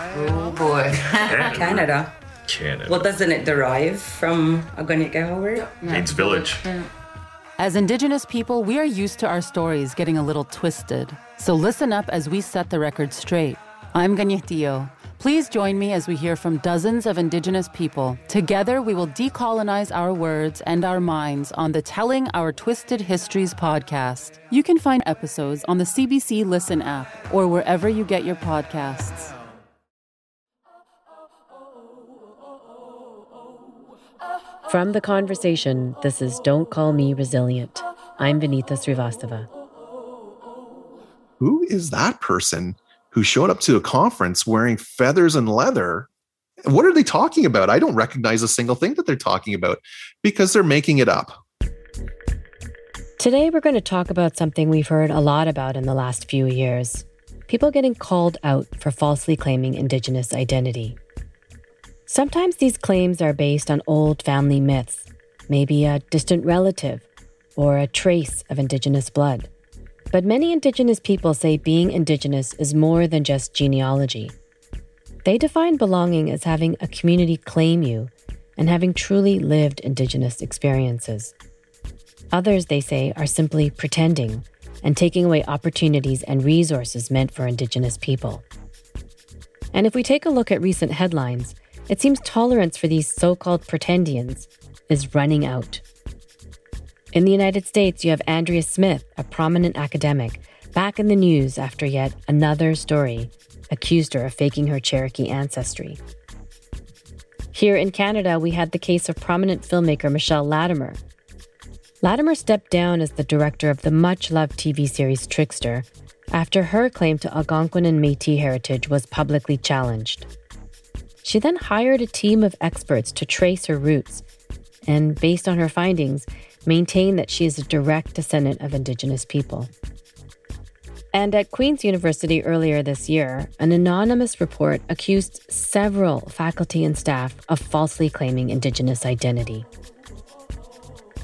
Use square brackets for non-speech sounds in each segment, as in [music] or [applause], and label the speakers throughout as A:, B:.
A: Oh boy. [laughs]
B: Canada.
C: Canada.
B: Well, doesn't it derive from a Gunyaga word?
C: Means village.
D: As Indigenous people, we are used to our stories getting a little twisted. So listen up as we set the record straight. I'm Kaniehtiio. Please join me as we hear from dozens of Indigenous people. Together, we will decolonize our words and our minds on the Telling Our Twisted Histories podcast. You can find episodes on the CBC Listen app or wherever you get your podcasts.
E: From the conversation, this is Don't Call Me Resilient. I'm Vinita Srivastava.
F: Who is that person who showed up to a conference wearing feathers and leather? What are they talking about? I don't recognize a single thing that they're talking about because they're making it up.
E: Today, we're going to talk about something we've heard a lot about in the last few years people getting called out for falsely claiming Indigenous identity. Sometimes these claims are based on old family myths, maybe a distant relative or a trace of Indigenous blood. But many Indigenous people say being Indigenous is more than just genealogy. They define belonging as having a community claim you and having truly lived Indigenous experiences. Others, they say, are simply pretending and taking away opportunities and resources meant for Indigenous people. And if we take a look at recent headlines, it seems tolerance for these so called pretendians is running out. In the United States, you have Andrea Smith, a prominent academic, back in the news after yet another story accused her of faking her Cherokee ancestry. Here in Canada, we had the case of prominent filmmaker Michelle Latimer. Latimer stepped down as the director of the much loved TV series Trickster after her claim to Algonquin and Metis heritage was publicly challenged. She then hired a team of experts to trace her roots and, based on her findings, maintain that she is a direct descendant of Indigenous people. And at Queen's University earlier this year, an anonymous report accused several faculty and staff of falsely claiming Indigenous identity.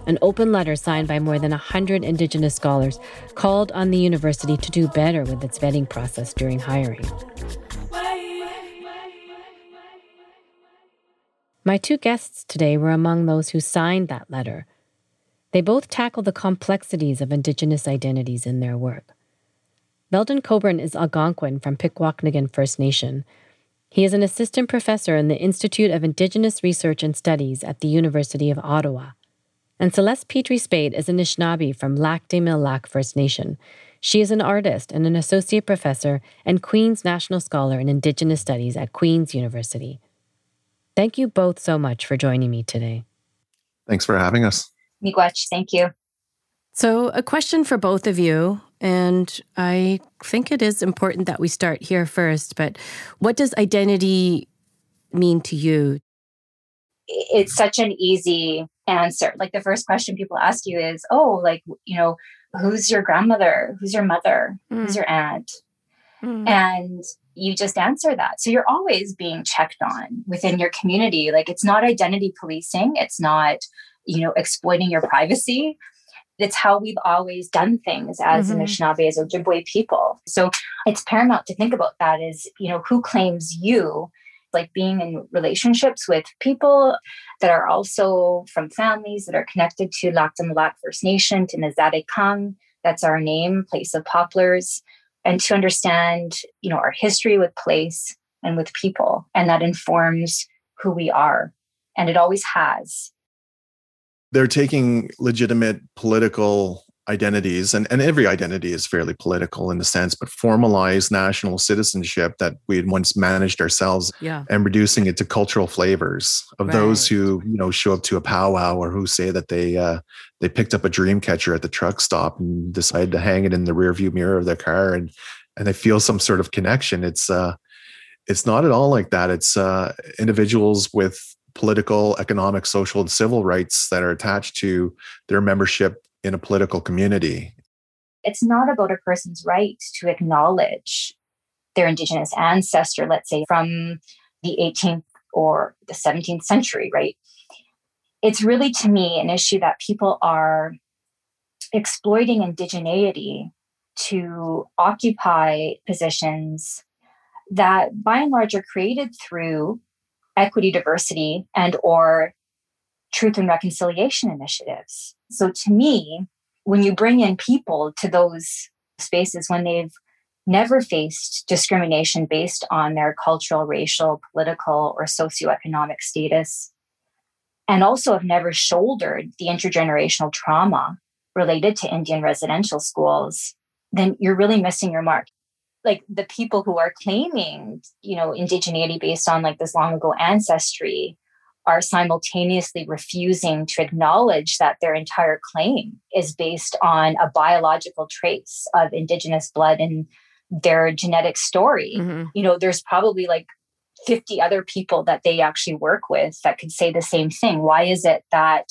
E: An open letter signed by more than 100 Indigenous scholars called on the university to do better with its vetting process during hiring. My two guests today were among those who signed that letter. They both tackle the complexities of Indigenous identities in their work. Veldon Coburn is Algonquin from Pikwakanagan First Nation. He is an assistant professor in the Institute of Indigenous Research and Studies at the University of Ottawa. And Celeste Pedri-Spade is Anishinaabe from Lac des Mille Lacs First Nation. She is an artist and an associate professor and Queen's National Scholar in Indigenous Studies at Queen's University. Thank you both so much for joining me today.
F: Thanks for having us.
G: Miigwech, thank you.
E: So, a question for both of you, and I think it is important that we start here first, but what does identity mean to you?
G: It's such an easy answer. Like the first question people ask you is, oh, like, you know, who's your grandmother? Who's your mother? Mm. Who's your aunt? Mm. And you just answer that. So you're always being checked on within your community. Like it's not identity policing, it's not, you know, exploiting your privacy. It's how we've always done things as mm-hmm. Anishinaabe, as Ojibwe people. So it's paramount to think about that is, you know, who claims you, like being in relationships with people that are also from families that are connected to Lac des Mille First Nation, to Nazade Kang, that's our name, place of poplars and to understand, you know, our history with place and with people. And that informs who we are. And it always has.
F: They're taking legitimate political identities, and, and every identity is fairly political in a sense, but formalized national citizenship that we had once managed ourselves
E: yeah.
F: and reducing it to cultural flavors of right. those who, you know, show up to a powwow or who say that they uh, they picked up a dream catcher at the truck stop and decided to hang it in the rearview mirror of their car and and they feel some sort of connection. It's uh it's not at all like that. It's uh individuals with political, economic, social, and civil rights that are attached to their membership in a political community.
G: It's not about a person's right to acknowledge their Indigenous ancestor, let's say from the 18th or the 17th century, right? It's really, to me, an issue that people are exploiting indigeneity to occupy positions that by and large are created through equity, diversity, and or truth and reconciliation initiatives. So to me, when you bring in people to those spaces when they've never faced discrimination based on their cultural, racial, political, or socioeconomic status, and also have never shouldered the intergenerational trauma related to Indian residential schools, then you're really missing your mark. Like the people who are claiming, you know, indigeneity based on like this long ago ancestry are simultaneously refusing to acknowledge that their entire claim is based on a biological trace of indigenous blood in their genetic story. Mm-hmm. You know, there's probably like 50 other people that they actually work with that could say the same thing. Why is it that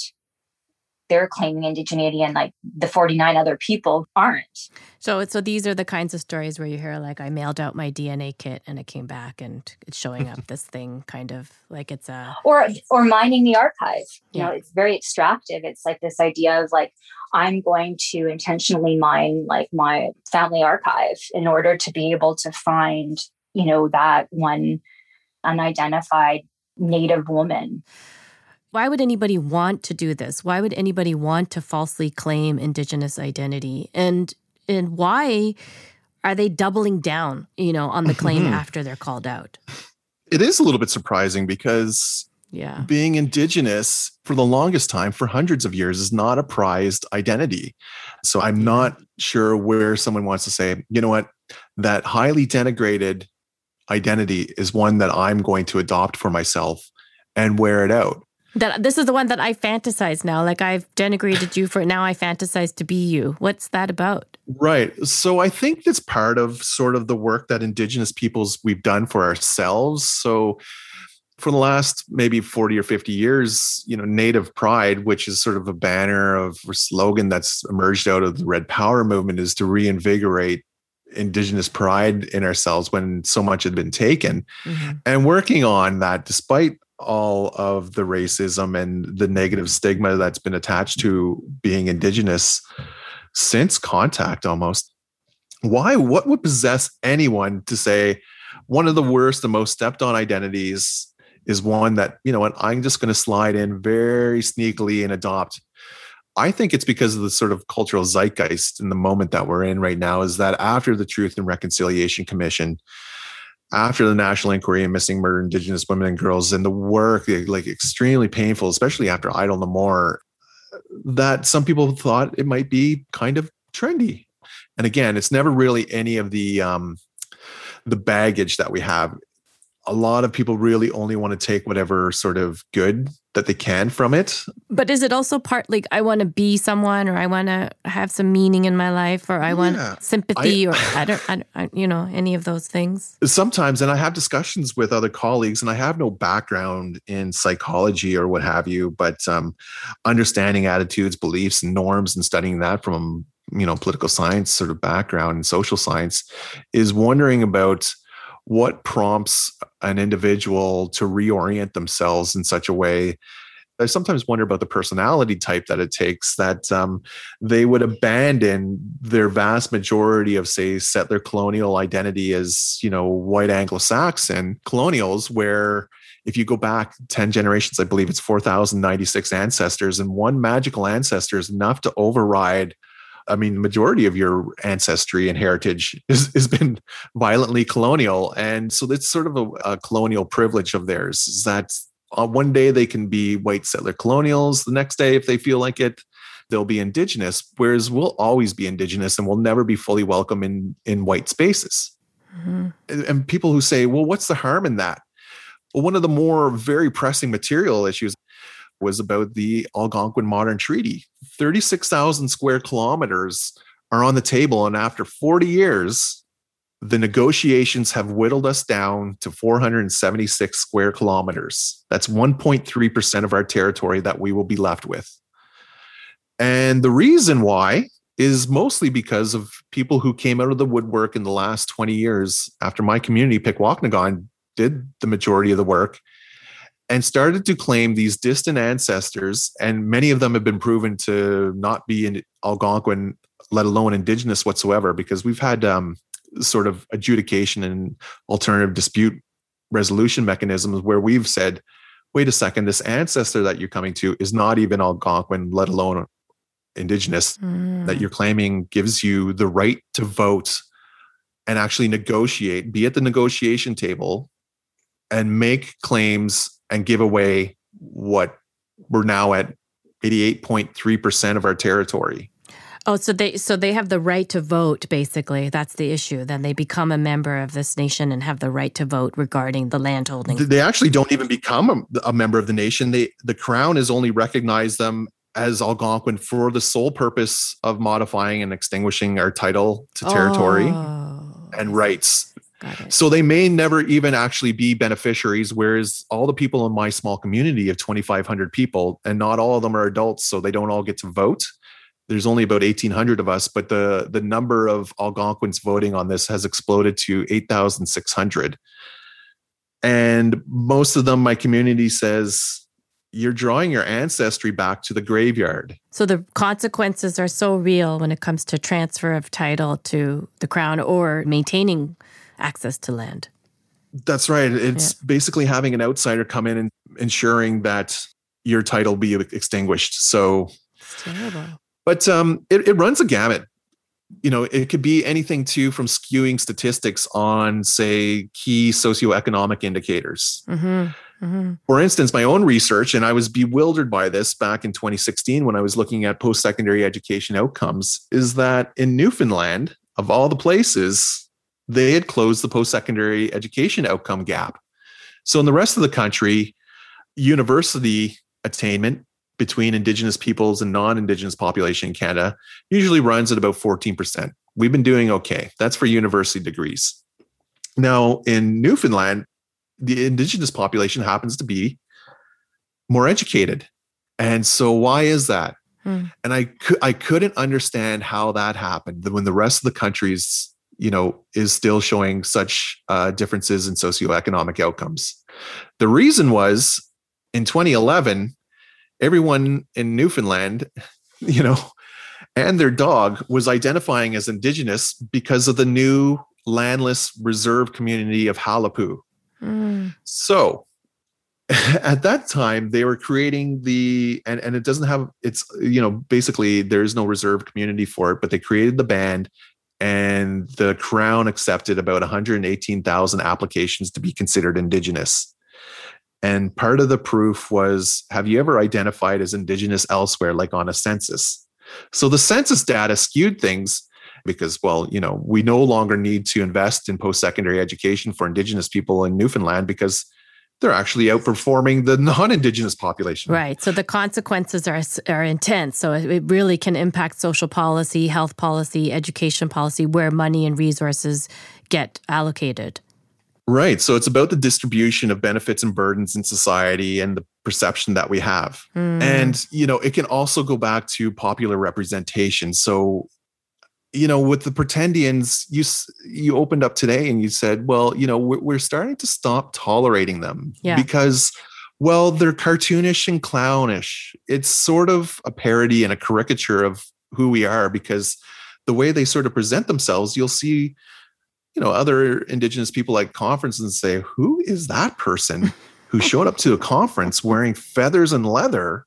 G: they're claiming indigeneity and like the 49 other people aren't.
A: So so these are the kinds of stories where you hear like I mailed out my DNA kit and it came back and it's showing up [laughs] this thing kind of like it's a
G: or or mining the archive. You yeah. know, it's very extractive. It's like this idea of like I'm going to intentionally mine like my family archive in order to be able to find, you know, that one unidentified native woman
A: why would anybody want to do this? Why would anybody want to falsely claim indigenous identity? And and why are they doubling down, you know, on the claim mm-hmm. after they're called out?
F: It is a little bit surprising because
A: yeah.
F: being indigenous for the longest time for hundreds of years is not a prized identity. So I'm not sure where someone wants to say, you know what, that highly denigrated identity is one that I'm going to adopt for myself and wear it out
A: that this is the one that I fantasize now. Like I've denigrated you for it. Now I fantasize to be you. What's that about?
F: Right. So I think that's part of sort of the work that Indigenous peoples we've done for ourselves. So for the last maybe 40 or 50 years, you know, Native Pride, which is sort of a banner of a slogan that's emerged out of the Red Power movement, is to reinvigorate indigenous pride in ourselves when so much had been taken mm-hmm. and working on that despite all of the racism and the negative stigma that's been attached to being indigenous since contact almost. Why what would possess anyone to say one of the worst the most stepped on identities is one that you know what i'm just going to slide in very sneakily and adopt? I think it's because of the sort of cultural zeitgeist in the moment that we're in right now is that after the truth and reconciliation commission after the national inquiry and missing murder indigenous women and girls and the work like extremely painful especially after idle no more that some people thought it might be kind of trendy. And again it's never really any of the um the baggage that we have. A lot of people really only want to take whatever sort of good that they can from it.
A: But is it also part like I want to be someone or I want to have some meaning in my life or I yeah. want sympathy I, or I don't, I don't, you know, any of those things?
F: Sometimes, and I have discussions with other colleagues, and I have no background in psychology or what have you, but um, understanding attitudes, beliefs, and norms and studying that from, you know, political science sort of background and social science is wondering about what prompts an individual to reorient themselves in such a way. I sometimes wonder about the personality type that it takes that um, they would abandon their vast majority of, say, settler colonial identity as, you know, white Anglo Saxon colonials, where if you go back 10 generations, I believe it's 4,096 ancestors, and one magical ancestor is enough to override I mean, the majority of your ancestry and heritage is, has been violently colonial. And so it's sort of a, a colonial privilege of theirs is that uh, one day they can be white settler colonials. The next day, if they feel like it, they'll be indigenous. Whereas we'll always be indigenous and we'll never be fully welcome in, in white spaces. Mm-hmm. And, and people who say, well, what's the harm in that? Well, one of the more very pressing material issues was about the Algonquin Modern Treaty. 36,000 square kilometers are on the table. And after 40 years, the negotiations have whittled us down to 476 square kilometers. That's 1.3% of our territory that we will be left with. And the reason why is mostly because of people who came out of the woodwork in the last 20 years after my community, Pikwakanagan, did the majority of the work and started to claim these distant ancestors, and many of them have been proven to not be in Algonquin, let alone indigenous whatsoever, because we've had um, sort of adjudication and alternative dispute resolution mechanisms where we've said, wait a second, this ancestor that you're coming to is not even Algonquin, let alone indigenous, mm. that you're claiming gives you the right to vote and actually negotiate, be at the negotiation table and make claims and give away what we're now at 88.3% of our territory.
A: Oh, so they so they have the right to vote basically. That's the issue. Then they become a member of this nation and have the right to vote regarding the landholding.
F: They actually don't even become a, a member of the nation. They the crown has only recognized them as Algonquin for the sole purpose of modifying and extinguishing our title to territory oh, and rights. So they may never even actually be beneficiaries, whereas all the people in my small community of 2,500 people, and not all of them are adults, so they don't all get to vote. There's only about 1800 of us but the the number of algonquins voting on this has exploded to 8600 and most of them my community says you're drawing your ancestry back to the graveyard.
A: So the consequences are so real when it comes to transfer of title to the crown or maintaining access to land
F: that's right it's yeah. basically having an outsider come in and ensuring that your title be extinguished so it's terrible but um, it, it runs a gamut. You know, it could be anything too from skewing statistics on, say, key socioeconomic indicators. Mm-hmm. Mm-hmm. For instance, my own research, and I was bewildered by this back in 2016 when I was looking at post secondary education outcomes, is that in Newfoundland, of all the places, they had closed the post secondary education outcome gap. So in the rest of the country, university attainment between Indigenous peoples and non Indigenous population in Canada usually runs at about 14%. We've been doing okay. That's for university degrees. Now, in Newfoundland, the Indigenous population happens to be more educated. And so, why is that? Hmm. And I, I couldn't understand how that happened when the rest of the countries you know is still showing such uh, differences in socioeconomic outcomes the reason was in 2011 everyone in Newfoundland, [laughs] you know, and their dog was identifying as indigenous because of the new landless reserve community of Qalipu. Mm. So [laughs] at that time they were creating the and, and it doesn't have it's you know basically there's no reserve community for it but they created the band and the crown accepted about 118,000 applications to be considered indigenous and part of the proof was have you ever identified as Indigenous elsewhere, like on a census? So the census data skewed things because, well, you know, we no longer need to invest in post secondary education for Indigenous people in Newfoundland because they're actually outperforming the non-indigenous population.
A: Right. So the consequences are are intense. So it really can impact social policy, health policy, education policy, where money and resources get allocated.
F: Right. So it's about the distribution of benefits and burdens in society and the perception that we have. Mm. And, you know, it can also go back to popular representation. So, you know, with the pretendians, you you opened up today and you said, well, you know, we're, we're starting to stop tolerating them yeah. because, well, they're cartoonish and clownish. It's sort of a parody and a caricature of who we are because the way they sort of present themselves, you'll see you know other indigenous people like conferences and say who is that person who showed up to a conference wearing feathers and leather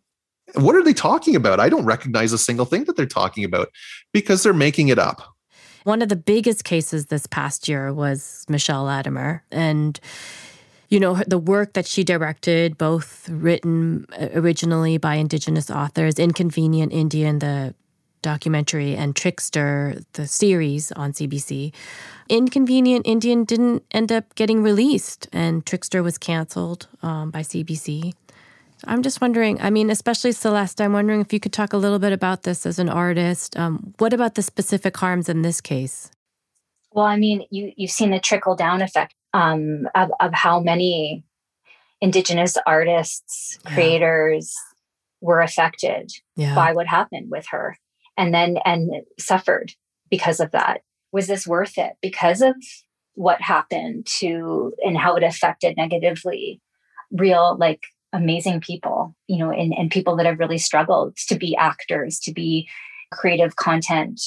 F: what are they talking about? I don't recognize a single thing that they're talking about because they're making it up.
A: One of the biggest cases this past year was michelle latimer. And you know the work that she directed both written uh, originally by indigenous authors inconvenient indian the documentary and Trickster, the series on CBC, Inconvenient Indian didn't end up getting released, and Trickster was canceled um, by CBC. I'm just wondering, I mean, especially Celeste, I'm wondering if you could talk a little bit about this as an artist. Um, what about the specific harms in this case?
G: Well, I mean, you, you've seen the trickle down effect um, of, of how many Indigenous artists, yeah. creators were affected yeah. by what happened with her and then and suffered because of that was this worth it because of what happened to and how it affected negatively real like amazing people you know and, and people that have really struggled to be actors to be creative content.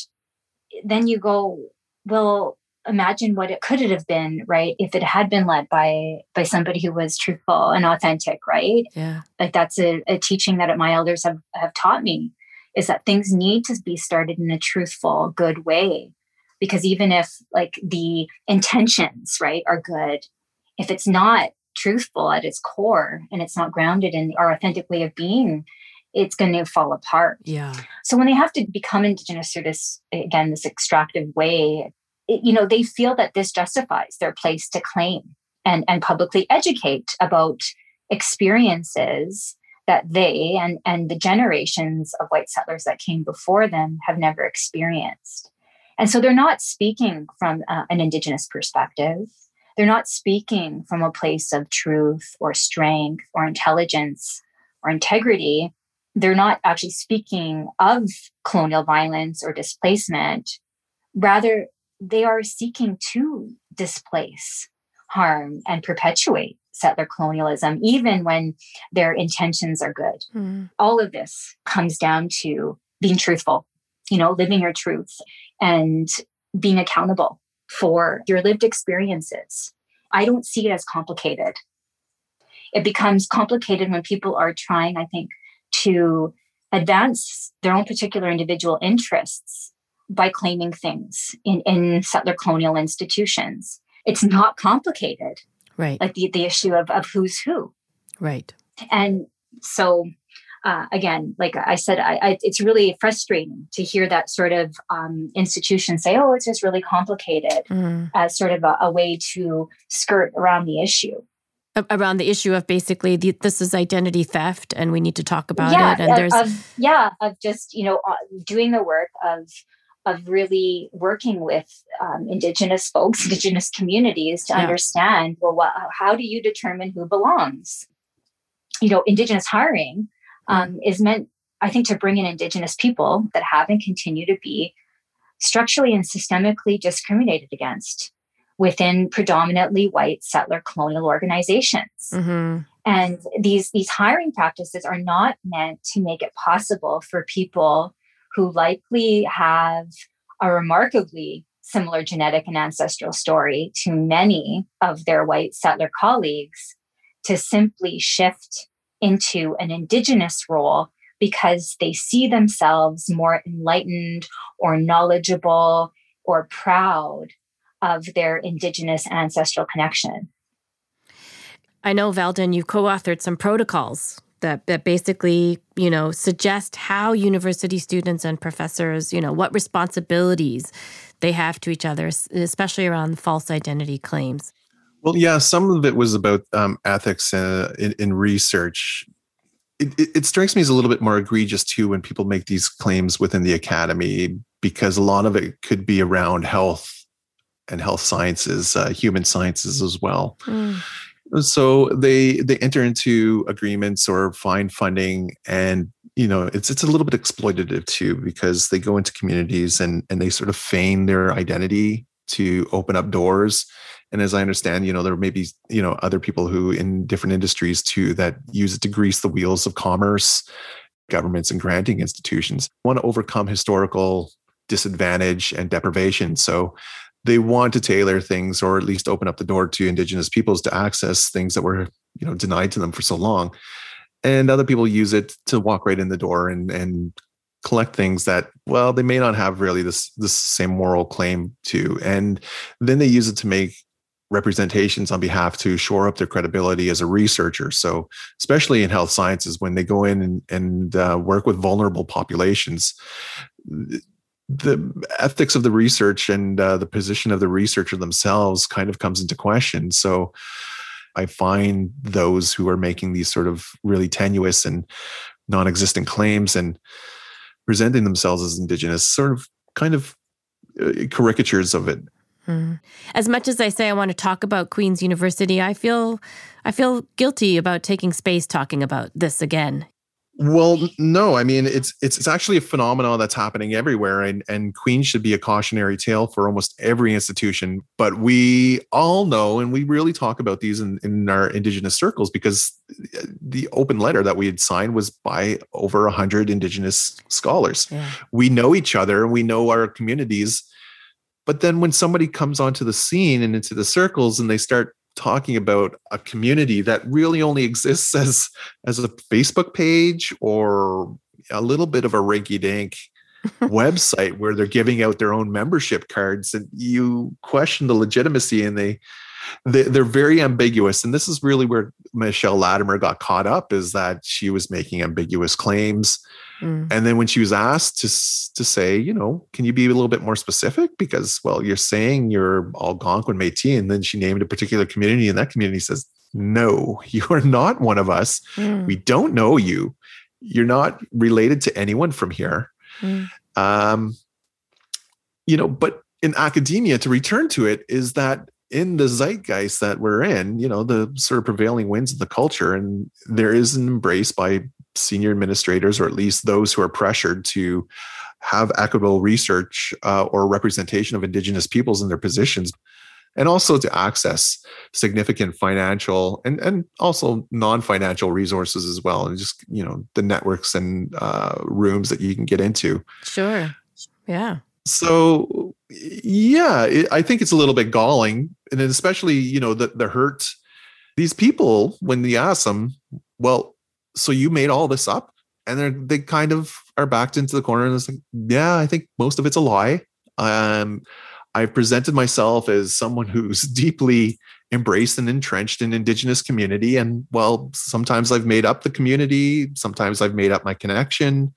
G: Then you go well imagine what it could have been right if it had been led by by somebody who was truthful and authentic right?
A: Yeah.
G: Like that's a, a teaching that my elders have have taught me is that things need to be started in a truthful good way. Because even if like the intentions right are good if it's not truthful at its core and it's not grounded in our authentic way of being it's going to fall apart.
A: Yeah.
G: So when they have to become indigenous through this again this extractive way it, you know they feel that this justifies their place to claim and and publicly educate about experiences that they and and the generations of white settlers that came before them have never experienced. And so they're not speaking from uh, an indigenous perspective they're not speaking from a place of truth or strength or intelligence or integrity they're not actually speaking of colonial violence or displacement rather they are seeking to displace, harm, and perpetuate settler colonialism, even when their intentions are good. Mm. All of this comes down to being truthful, you know, living your truth and being accountable for your lived experiences. I don't see it as complicated. It becomes complicated when people are trying, I think, to advance their own particular individual interests by claiming things in, in settler colonial institutions. It's not complicated.
A: Right.
G: Like the, the issue of, of who's who.
A: Right.
G: And so, uh, again, like I said, I, I, it's really frustrating to hear that sort of um, institution say, oh, it's just really complicated mm. as sort of a, a way to skirt around the issue
A: around the issue of basically the, this is identity theft and we need to talk about yeah, it and there's
G: of, yeah of just you know uh, doing the work of of really working with um, indigenous folks [laughs] indigenous communities to yeah. understand well what, how do you determine who belongs you know indigenous hiring um, is meant i think to bring in indigenous people that have and continue to be structurally and systemically discriminated against within predominantly white settler colonial organizations mm-hmm. and these these hiring practices are not meant to make it possible for people who likely have a remarkably similar genetic and ancestral story to many of their white settler colleagues to simply shift into an indigenous role because they see themselves more enlightened or knowledgeable or proud of their indigenous ancestral connection.
A: I know, Veldon, you co authored some protocols that that basically you know suggest how university students and professors you know what responsibilities they have to each other especially around false identity claims
F: well yeah some of it was about um, ethics uh, in, in, research. It, it, it strikes me as a little bit more egregious too when people make these claims within the academy because a lot of it could be around health and health sciences uh, human sciences as well. Mm. So they they enter into agreements or find funding and you know it's it's a little bit exploitative too because they go into communities and and they sort of feign their identity to open up doors and as i understand you know there may be you know other people who in different industries too that use it to grease the wheels of commerce governments and granting institutions. Want to overcome historical disadvantage and deprivation. So they want to tailor things or at least open up the door to indigenous peoples to access things that were you know denied to them for so long. And other people use it to walk right in the door and and collect things that well they may not have really this this same moral claim to. And then they use it to make representations on behalf to shore up their credibility as a researcher so especially in health sciences when they go in and, and uh, work with vulnerable populations the ethics of the research and uh, the position of the researcher themselves kind of comes into question. So I find those who are making these sort of really tenuous and non existent claims and presenting themselves as Indigenous sort of kind of uh, caricatures of it.
A: Hmm. As much as I say I want to talk about Queen's University, I feel I feel guilty about taking space talking about this again.
F: Well, no, I mean it's it's it's actually a phenomenon that's happening everywhere, and and Queen should be a cautionary tale for almost every institution. But we all know, and we really talk about these in, in our Indigenous circles because the open letter that we had signed was by over a hundred Indigenous scholars. Yeah. We know each other, we know our communities, but then when somebody comes onto the scene and into the circles and they start talking about a community that really only exists [laughs] as as a Facebook page or a little bit of a rinky dink [laughs] website where they're giving out their own membership cards and you question the legitimacy and they, they they're very ambiguous. And this is really where michelle latimer got caught up is that she was making ambiguous claims mm. and then when she was asked to to say you know can you be a little bit more specific because well you're saying you're algonquin metis and then she named a particular community and that community says no [laughs] you are not one of us mm. we don't know you you're not related to anyone from here Mm. Um, you know, but in academia, to return to it, is that in the zeitgeist that we're in, you know, the sort of prevailing winds of the culture, and there is an embrace by senior administrators, or at least those who are pressured to have equitable research uh, or representation of Indigenous peoples in their positions and also to access significant financial and and also non-financial resources as well and just you know the networks and uh, rooms that you can get into.
A: Sure. Yeah.
F: So yeah it, i think it's a little bit galling and especially you know the, the hurt. These people when you ask them well so you made all this up and they they kind of are backed into the corner and it's like yeah i think most of it's a lie. Um I've presented myself as someone who's [laughs] deeply embraced and entrenched in indigenous community and well sometimes I've made up the community sometimes I've made up my connection.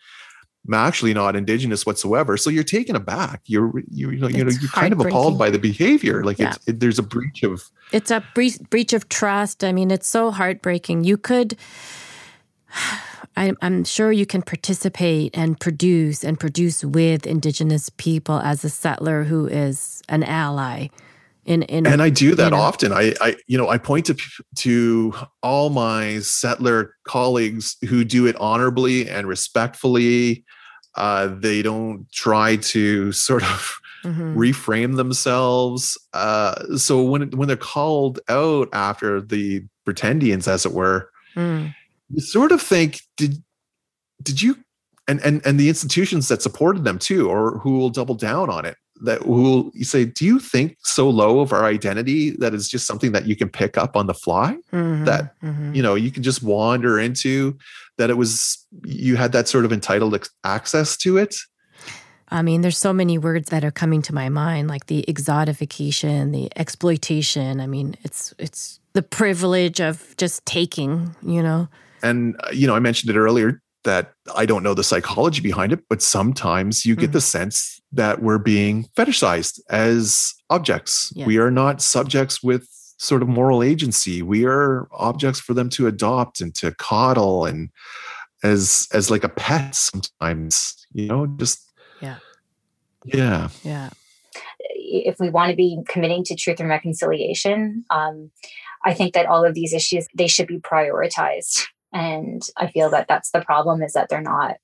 F: I'm actually not indigenous whatsoever so you're taken aback. You're you, you know you know you're kind of appalled by the behavior. Like yeah. it's it, there's a breach of
A: it's a breach, breach of trust. I mean it's so heartbreaking. You could [sighs] I, am sure you can participate and produce and produce with Indigenous people as a settler who is an ally. In, in
F: and I do that often. I, I, you know, I point to to all my settler colleagues who do it honorably and respectfully. Uh, they don't try to [laughs] sort of mm-hmm. reframe themselves. Uh, so when when they're called out after the pretendians, as it were, mm you sort of think did did you and and and the institutions that supported them too or who will double down on it that who will you say do you think so low of our identity that is just something that you can pick up on the fly mm-hmm, that mm-hmm. you know you can just wander into that it was you had that sort of entitled access to it
A: I mean, there's so many words that are coming to my mind, like the exotification, the exploitation. I mean, it's it's the privilege of just taking, you know.
F: And, uh, you know, I mentioned it earlier that I don't know the psychology behind it, but sometimes you get mm-hmm. the sense that we're being fetishized as objects. Yeah. We are not subjects with sort of moral agency. We are objects for them to adopt and to coddle and as as like a pet sometimes, you know, just
A: yeah.
F: Yeah.
A: Yeah.
G: If we want to be committing to truth and reconciliation, um, I think that all of these issues they should be prioritized and i feel that that's the problem is that they're not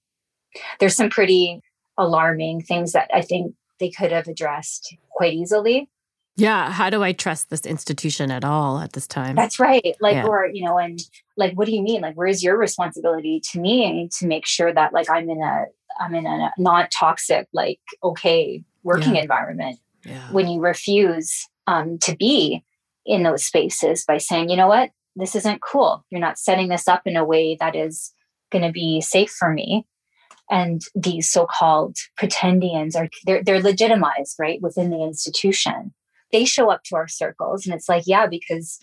G: there's some pretty alarming things that i think they could have addressed quite easily
A: yeah how do i trust this institution at all at this time
G: that's right like yeah. or you know and like what do you mean like where's your responsibility to me to make sure that like i'm in a i'm in a not toxic like okay working yeah. environment yeah. when you refuse um, to be in those spaces by saying you know what this isn't cool. You're not setting this up in a way that is going to be safe for me. And these so-called pretendians are they're, they're legitimized right within the institution. They show up to our circles, and it's like, yeah, because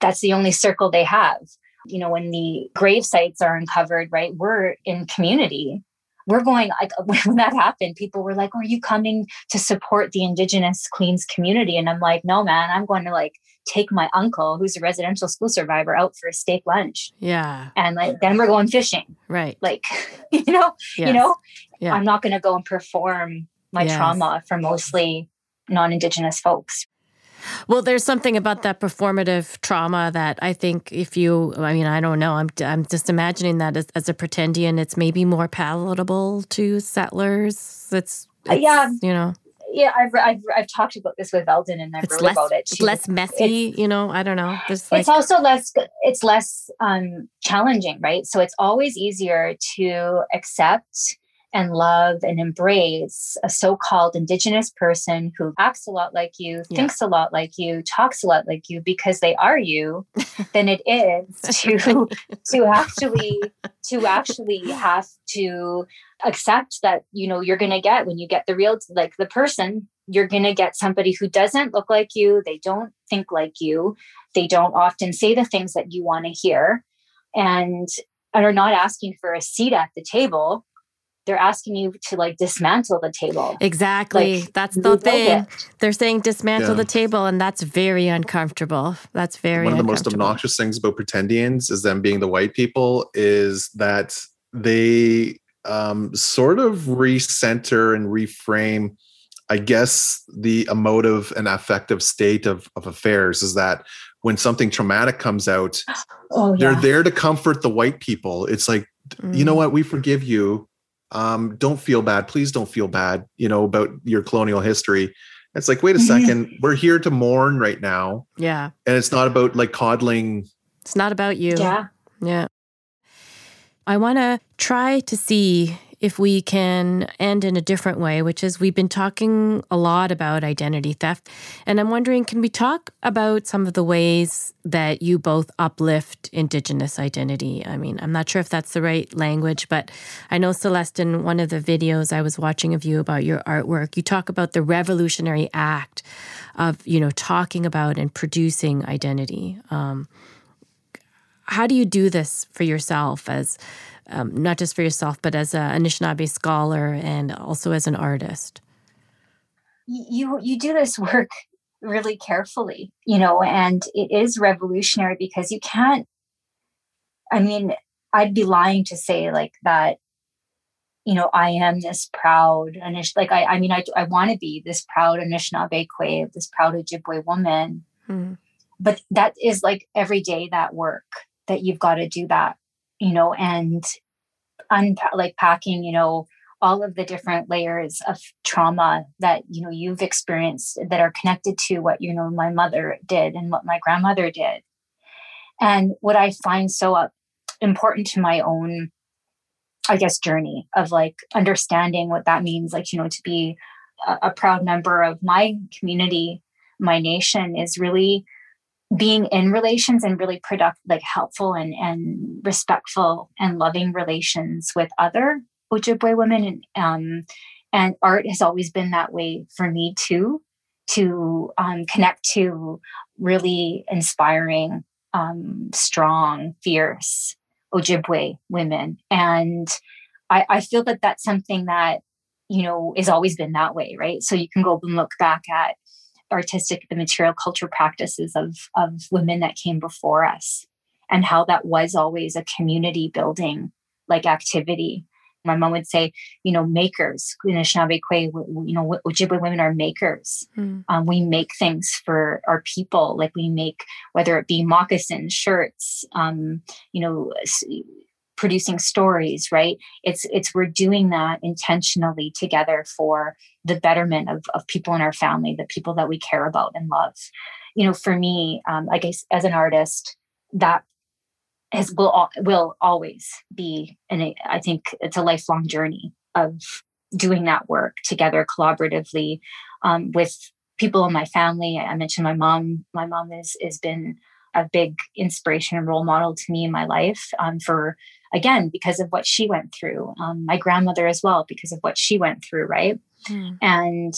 G: that's the only circle they have. You know, when the grave sites are uncovered, right? We're in community we're going like [laughs] when that happened people were like are you coming to support the indigenous queens community and i'm like no man i'm going to like take my uncle who's a residential school survivor out for a steak lunch
A: yeah
G: and like then we're going fishing
A: right
G: like [laughs] you know yes. you know yeah. i'm not going to go and perform my yes. trauma for mostly non-indigenous folks
A: well, there's something about that performative trauma that I think if you, I mean, I don't know, I'm, I'm just imagining that as, as a pretendian, it's maybe more palatable to settlers. It's, uh, it's
G: yeah,
A: you know.
G: Yeah, I've, I've, I've talked about this with Veldon and I've
A: it's
G: wrote
A: less,
G: about it.
A: Too. less messy, it's, you know, I don't know.
G: There's it's also less, it's less um, challenging, right? So it's always easier to accept and love and embrace a so-called indigenous person who acts a lot like you yeah. thinks a lot like you talks a lot like you because they are you [laughs] than it is to to actually to actually have to accept that you know you're going to get when you get the real like the person you're going to get somebody who doesn't look like you they don't think like you they don't often say the things that you want to hear and are not asking for a seat at the table they're asking you to like dismantle the table.
A: Exactly. Like, that's the thing. They're saying dismantle yeah. the table, and that's very uncomfortable. That's very
F: one of the most obnoxious things about pretendians is them being the white people is that they um, sort of recenter and reframe. I guess the emotive and affective state of, of affairs is that when something traumatic comes out, [gasps] oh, yeah. they're there to comfort the white people. It's like, mm. you know mm. what, we forgive you um, don't feel bad. Please don't feel bad, you know, about your colonial history. It's like, wait a mm-hmm. second, we're here to mourn right now.
A: Yeah.
F: And it's not about like coddling.
A: It's not about you.
G: Yeah.
A: Yeah. I want to try to see if we can end in a different way, which is we've been talking a lot about identity theft. And I'm wondering can we talk about some of the ways that you both uplift Indigenous identity? I mean, I'm not sure if that's the right language, but I know, Celeste, in one of the videos I was watching of you about your artwork, you talk about the revolutionary act of, you know, talking about and producing identity. Um, how do you do this for yourself as um, not just for yourself, but as a Anishinaabe scholar and also as an artist?
G: You you do this work really carefully, you know, and it is revolutionary because you can't. I mean, I'd be lying to say like that. You know, I am this proud Anish. Like I, I mean, I I want to be this proud Anishinaabe Kwe, this proud Ojibwe woman. Hmm. But that is like every day that work that you've got to do that you know, and like packing, you know, all of the different layers of trauma that you know you've experienced that are connected to what you know my mother did and what my grandmother did. And what i find so uh, important to my own i guess journey of like understanding what that means like you know to be a, a proud member of my community my nation is really being in relations and really productive, like helpful and, and respectful and loving relations with other Ojibwe women. And, um, and art has always been that way for me too, to um, connect to really inspiring, um, strong, fierce Ojibwe women. And I, I feel that that's something that, you know, has always been that way, right? So you can go and look back at artistic the material culture practices of of women that came before us and how that was always a community building like activity my mom would say, you know, makers. In Anishinaabe Kwe, you know, Ojibwe women are makers. Mm. Um, we make things for our people, like we make whether it be moccasins, shirts, um, you know, producing stories right? It's it's we're doing that intentionally together for the betterment of, of people in our family the people that we care about and love. You know for me um, i guess as an artist that has will will always be and i think it's a lifelong journey of doing that work together collaboratively um, with people in my family. I mentioned my mom. My mom has has been a big inspiration and role model to me in my life um, for again because of what she went through um, my grandmother as well because of what she went through right mm. and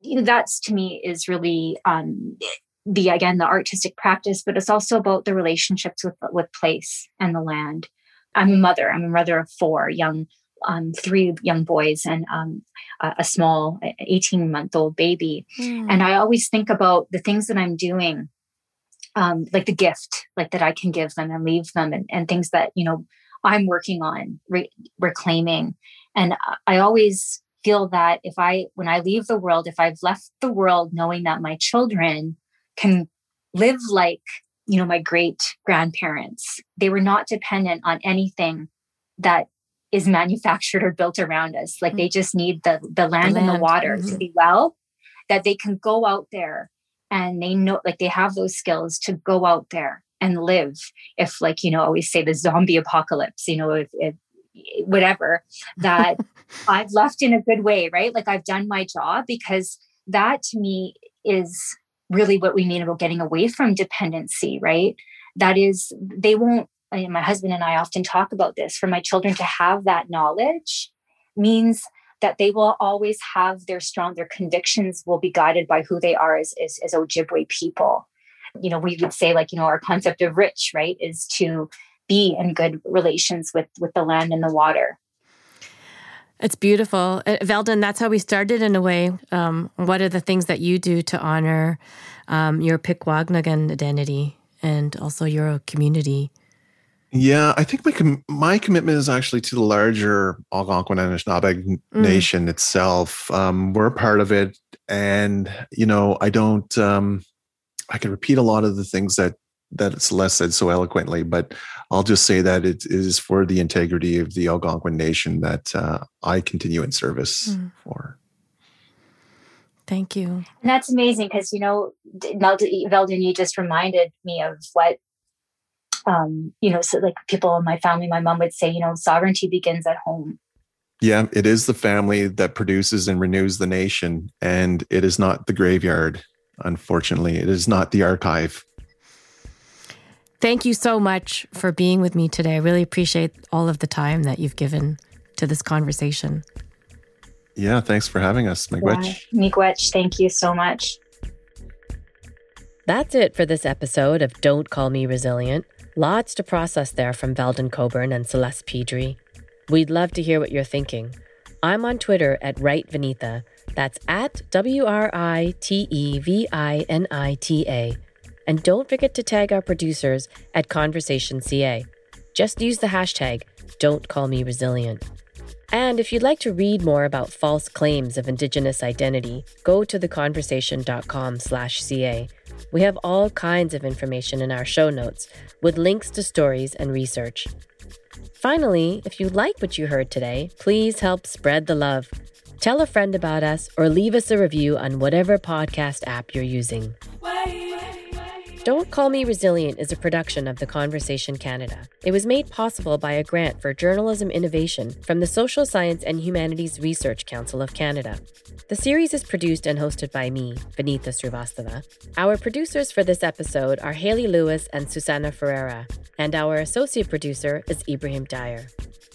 G: you know that's to me is really um, the again the artistic practice but it's also about the relationships with with place and the land i'm a mother i'm a mother of four young um, three young boys and um, a, a, small 18 month old baby mm. and i always think about the things that i'm doing um, like the gift like that i can give them and leave them and, and things that you know i'm working on re- reclaiming and i always feel that if i when i leave the world if i've left the world knowing that my children can live like you know my great grandparents they were not dependent on anything that is manufactured or built around us like they just need the the land, the land. and the water mm-hmm. to be well that they can go out there and they know like they have those skills to go out there and live if like you know always say the zombie apocalypse you know if, if whatever [laughs] that I've left in a good way, right? Like I've done my job because that to me is really what we mean about getting away from dependency, right? That is, they won't, I mean, my husband and I often talk about this for my children to have that knowledge means that they will always have their strong, their convictions will be guided by who they are as, as, as Ojibwe people. You know, we would say like, you know, our concept of rich, right, is to be in good relations with with the land and the water.
A: It's beautiful. Uh, Veldon, that's how we started in a way. Um, what are the things that you do to honor um, your Pikwakanagan identity and also your community?
F: Yeah, I think my com- my commitment is actually to the larger Algonquin and Anishinaabe mm. nation itself. Um, we're a part of it, and you know, I don't. Um, I can repeat a lot of the things that that Celeste said so eloquently, but I'll just say that it is for the integrity of the Algonquin nation that uh, I continue in service mm. for.
A: Thank you.
G: And that's amazing because, you know, Veldon, you just reminded me of what, um, you know, so like people in my family, my mom would say, you know, sovereignty begins at home.
F: Yeah, it is the family that produces and renews the nation. And it is not the graveyard, unfortunately. It is not the archive.
A: Thank you so much for being with me today. I really appreciate all of the time that you've given to this conversation.
F: Yeah, thanks for having us, Miigwech.
G: Yeah, Miigwech, thank you so much.
E: That's it for this episode of Don't Call Me Resilient. Lots to process there from Veldon Coburn and Celeste Pedri. We'd love to hear what you're thinking. I'm on Twitter at WriteVinita. That's at W R I T E V I N I T A. And don't forget to tag our producers at ConversationCA. Just use the hashtag Don't Call Me Resilient. And if you'd like to read more about false claims of Indigenous identity, go to theconversation.com slash CA. We have all kinds of information in our show notes with links to stories and research. Finally, if you like what you heard today, please help spread the love. Tell a friend about us or leave us a review on whatever podcast app you're using. Don't Call Me Resilient is a production of The Conversation Canada. It was made possible by a grant for journalism innovation from the Social Science and Humanities Research Council of Canada. The series is produced and hosted by me, Vinita Srivastava. Our producers for this episode are Haley Lewis and Susanna Ferreira, and our associate producer is Ibrahim Daair.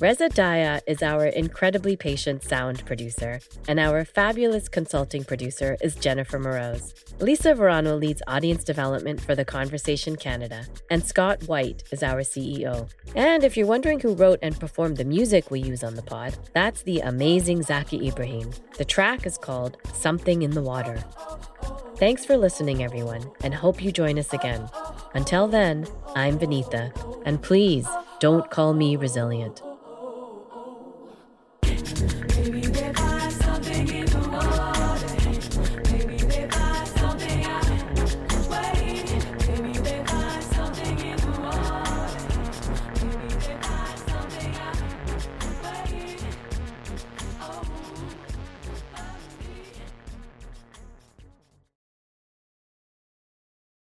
E: Reza Dahya is our incredibly patient sound producer, and our fabulous consulting producer is Jennifer Moroz. Lisa Varano leads audience development for The Conversation Canada, and Scott White is our CEO. And if you're wondering who wrote and performed the music we use on the pod, that's the amazing Zaki Ibrahim. The track is called Something in the Water. Thanks for listening, everyone, and hope you join us again. Until then, I'm Vinita, and please don't call me resilient.